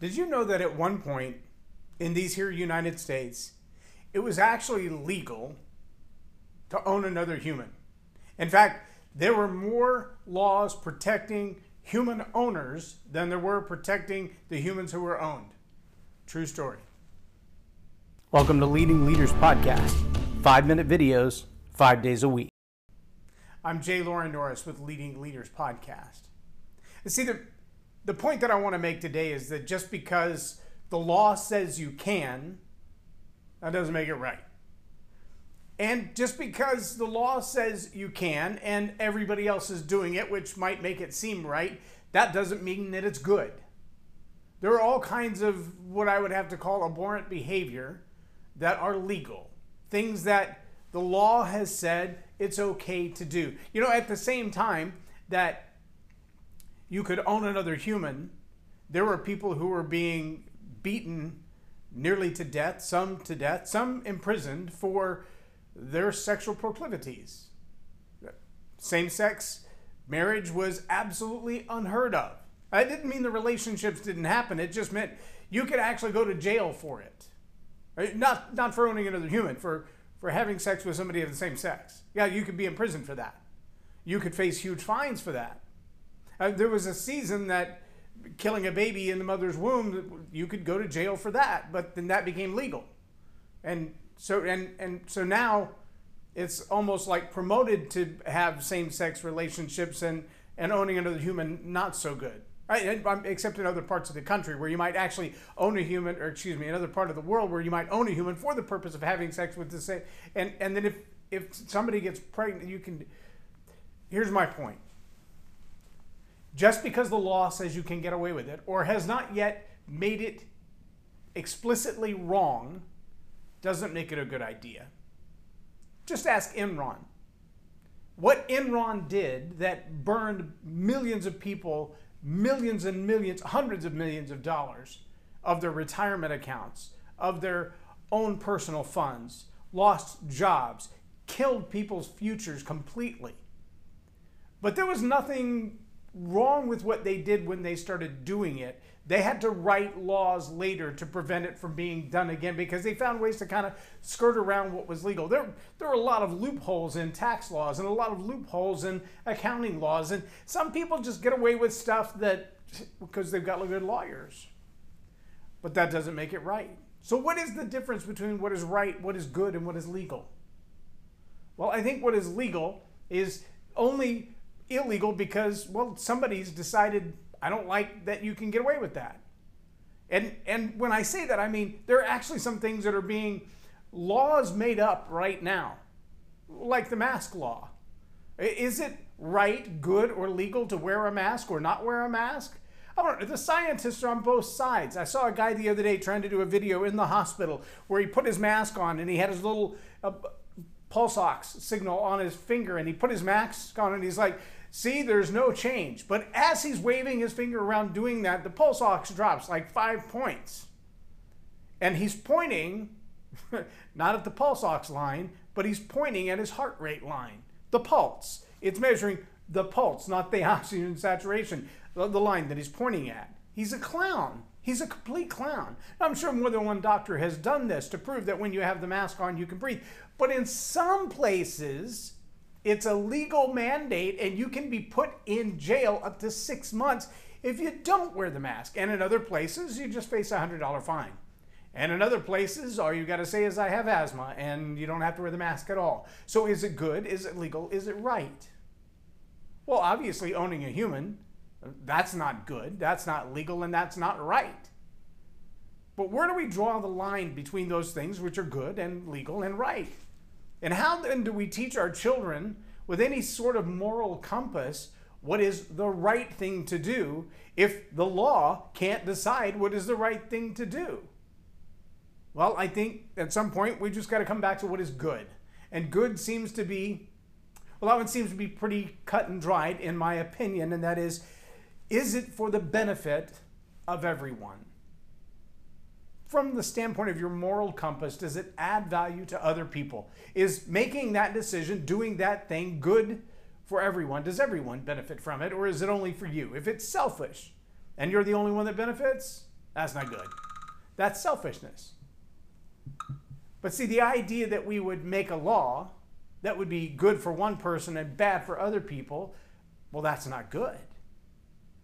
Did you know that at one point in these here United States, it was actually legal to own another human? In fact, there were more laws protecting human owners than there were protecting the humans who were owned. True story. Welcome to Leading Leaders Podcast. Five minute videos, five days a week. I'm J Loren Norris with Leading Leaders Podcast. See, the, the point that I want to make today is that just because the law says you can, that doesn't make it right. And just because the law says you can and everybody else is doing it, which might make it seem right, that doesn't mean that it's good. There are all kinds of what I would have to call abhorrent behavior that are legal, things that the law has said it's okay to do. You know, at the same time that you could own another human. There were people who were being beaten nearly to death, some to death, some imprisoned for their sexual proclivities. Same sex marriage was absolutely unheard of. I didn't mean the relationships didn't happen, it just meant you could actually go to jail for it. Uh, not, not for owning another human, for, for having sex with somebody of the same sex. Yeah, you could be in prison for that. You could face huge fines for that. Uh, there was a season that killing a baby in the mother's womb, you could go to jail for that, but then that became legal. And so and and so now it's almost like promoted to have same-sex relationships and and owning another human not so good. Right? Except in other parts of the country where you might actually own a human, or excuse me, another part of the world where you might own a human for the purpose of having sex with the same. And and then if if somebody gets pregnant, you can. Here's my point just because the law says you can get away with it or has not yet made it explicitly wrong doesn't make it a good idea. Just ask Enron. What Enron did that burned millions of people, millions and millions, hundreds of millions of dollars of their retirement accounts, of their own personal funds, lost jobs, killed people's futures completely. But there was nothing wrong with what they did when they started doing it. They had to write laws later to prevent it from being done again because they found ways to kind of skirt around what was legal. There, there were a lot of loopholes in tax laws and a lot of loopholes in accounting laws. And some people just get away with stuff that because they've got good lawyers. But that doesn't make it right. So, what is the difference between what is right, what is good, and what is legal? Well, I think what is legal is only illegal because, well, somebody's decided, I don't like that you can get away with that. And, and when I say that, I mean there are actually some things that are being laws made up right now, like the mask law. Is it right, good, or legal to wear a mask or not wear a mask? I don't. The scientists are on both sides. I saw a guy the other day trying to do a video in the hospital where he put his mask on and he had his little uh, pulse ox signal on his finger and he put his mask on and he's like, See, there's no change. But as he's waving his finger around doing that, the pulse ox drops like five points. And he's pointing, not at the pulse ox line, but he's pointing at his heart rate line, the pulse. It's measuring the pulse, not the oxygen saturation, the line that he's pointing at. He's a clown. He's a complete clown. I'm sure more than one doctor has done this to prove that when you have the mask on, you can breathe. But in some places, it's a legal mandate, and you can be put in jail up to six months if you don't wear the mask. And in other places, you just face a $100 fine. And in other places, all you got to say is, I have asthma, and you don't have to wear the mask at all. So is it good? Is it legal? Is it right? Well, obviously, owning a human, that's not good, that's not legal, and that's not right. But where do we draw the line between those things which are good and legal and right? And how then do we teach our children with any sort of moral compass what is the right thing to do if the law can't decide what is the right thing to do? Well, I think at some point we just got to come back to what is good. And good seems to be, well, that one seems to be pretty cut and dried in my opinion, and that is, is it for the benefit of everyone? From the standpoint of your moral compass, does it add value to other people? Is making that decision, doing that thing good for everyone? Does everyone benefit from it, or is it only for you? If it's selfish and you're the only one that benefits, That's not good. That's selfishness. But see, the idea that we would make a law that would be good for one person and bad for other people, well, that's not good.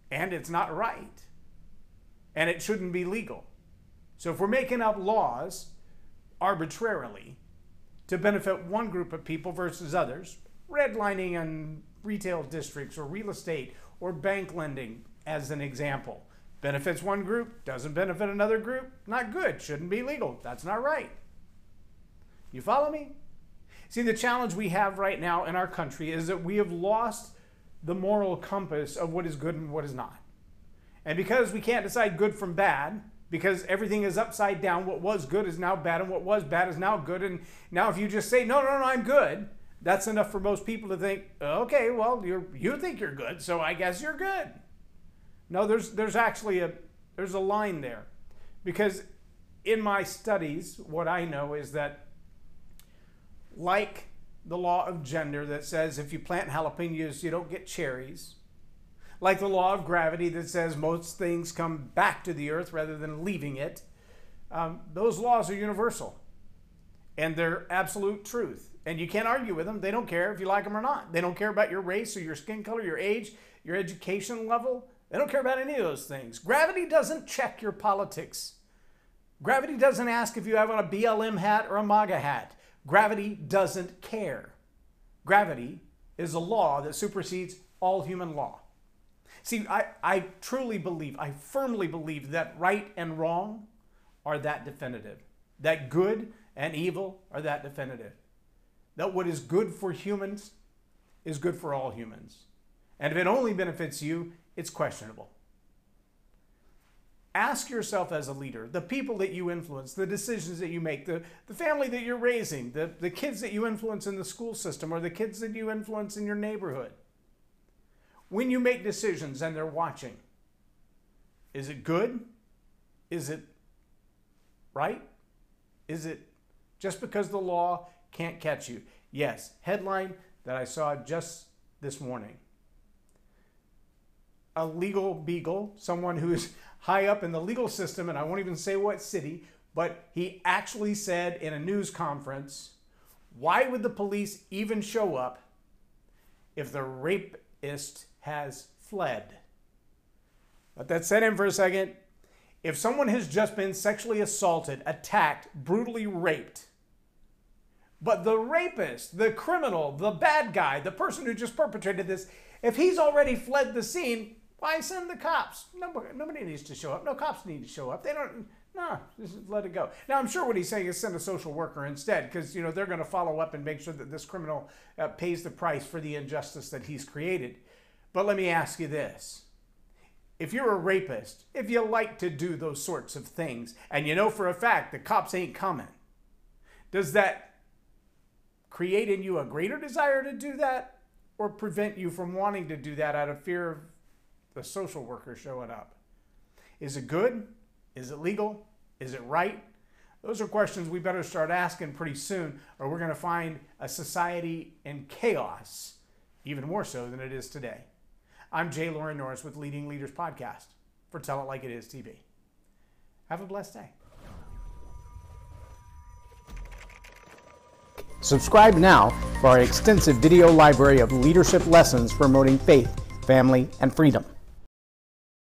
And it's not right. And it shouldn't be legal. So if we're making up laws arbitrarily to benefit one group of people versus others, redlining in retail districts or real estate or bank lending, as an example, benefits one group, doesn't benefit another group, not good, shouldn't be legal. That's not right. You follow me? See, the challenge we have right now in our country is that we have lost the moral compass of what is good and what is not. And because we can't decide good from bad, because everything is upside down, what was good is now bad, and what was bad is now good. And now, if you just say, no, no, no, I'm good, that's enough for most people to think, okay, well, you you think you're good, so I guess you're good. No, there's, there's actually a, there's a line there. Because in my studies, what I know is that like the law of gender that says if you plant jalapenos, you don't get cherries. Like the law of gravity that says most things come back to the earth rather than leaving it. Um, those laws are universal and they're absolute truth. And you can't argue with them. They don't care if you like them or not. They don't care about your race or your skin color, your age, your education level. They don't care about any of those things. Gravity doesn't check your politics. Gravity doesn't ask if you have on a BLM hat or a MAGA hat. Gravity doesn't care. Gravity is a law that supersedes all human law. See, I, I truly believe, I firmly believe that right and wrong are that definitive, that good and evil are that definitive, that what is good for humans is good for all humans. And if it only benefits you, it's questionable ask yourself as a leader the people that you influence, the decisions that you make, the, the family that you're raising, the, the kids that you influence in the school system, or the kids that you influence in your neighborhood. When you make decisions and they're watching, is it good? Is it right? Is it just because the law can't catch you? Yes. Headline that I saw just this morning a legal beagle, someone who's high up in the legal system, and I won't even say what city, but he actually said in a news conference, why would the police even show up if the rapist has fled? Let that set in for a second. If someone has just been sexually assaulted, attacked, brutally raped, but the rapist, the criminal, the bad guy, the person who just perpetrated this, if he's already fled the scene, why send the cops? Nobody, needs to show up. No cops need to show up. They don't. No, just let it go. Now I'm sure what he's saying is send a social worker instead, because you know they're going to follow up and make sure that this criminal uh, pays the price for the injustice that he's created. But let me ask you this: If you're a rapist, if you like to do those sorts of things, and you know for a fact the cops ain't coming, does that create in you a greater desire to do that, or prevent you from wanting to do that out of fear of the social worker showing up. Is it good? Is it legal? Is it right? Those are questions we better start asking pretty soon, or we're going to find a society in chaos, even more so than it is today. I'm J Loren Norris with Leading Leaders Podcast for Tell It Like It Is TV. Have a blessed day. Subscribe now for our extensive video library of leadership lessons promoting faith, family, and freedom.